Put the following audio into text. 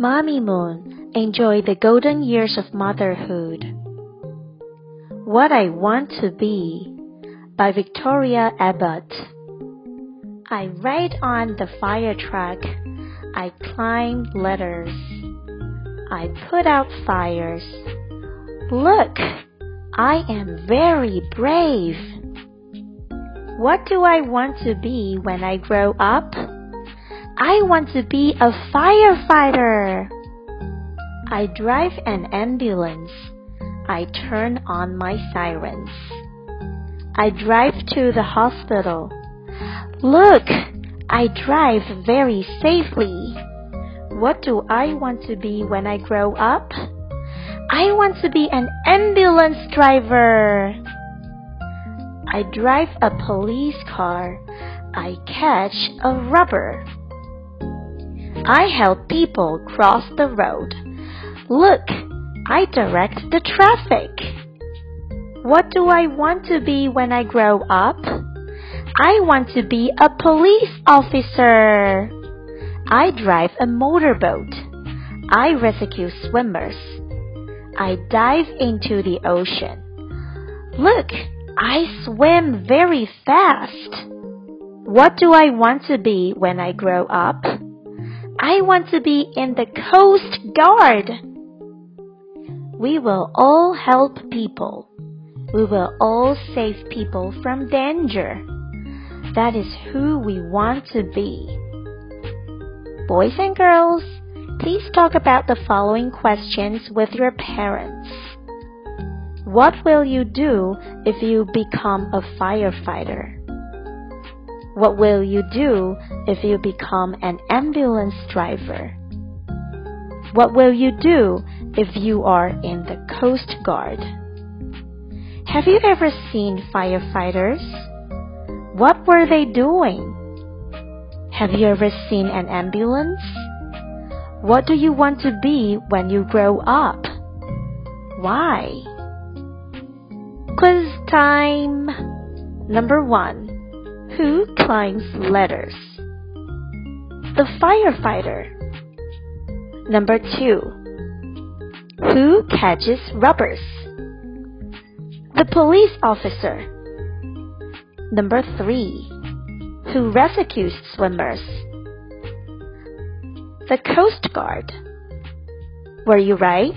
Mommy Moon, enjoy the golden years of motherhood. What I Want to Be by Victoria Abbott. I ride on the fire truck. I climb ladders. I put out fires. Look, I am very brave. What do I want to be when I grow up? I want to be a firefighter. I drive an ambulance. I turn on my sirens. I drive to the hospital. Look, I drive very safely. What do I want to be when I grow up? I want to be an ambulance driver. I drive a police car. I catch a robber. I help people cross the road. Look, I direct the traffic. What do I want to be when I grow up? I want to be a police officer. I drive a motorboat. I rescue swimmers. I dive into the ocean. Look, I swim very fast. What do I want to be when I grow up? I want to be in the Coast Guard. We will all help people. We will all save people from danger. That is who we want to be. Boys and girls, please talk about the following questions with your parents. What will you do if you become a firefighter? What will you do if you become an ambulance driver? What will you do if you are in the Coast Guard? Have you ever seen firefighters? What were they doing? Have you ever seen an ambulance? What do you want to be when you grow up? Why? Quiz time! Number one. Who climbs ladders? The firefighter. Number two. Who catches robbers? The police officer. Number three. Who rescues swimmers? The Coast Guard. Were you right?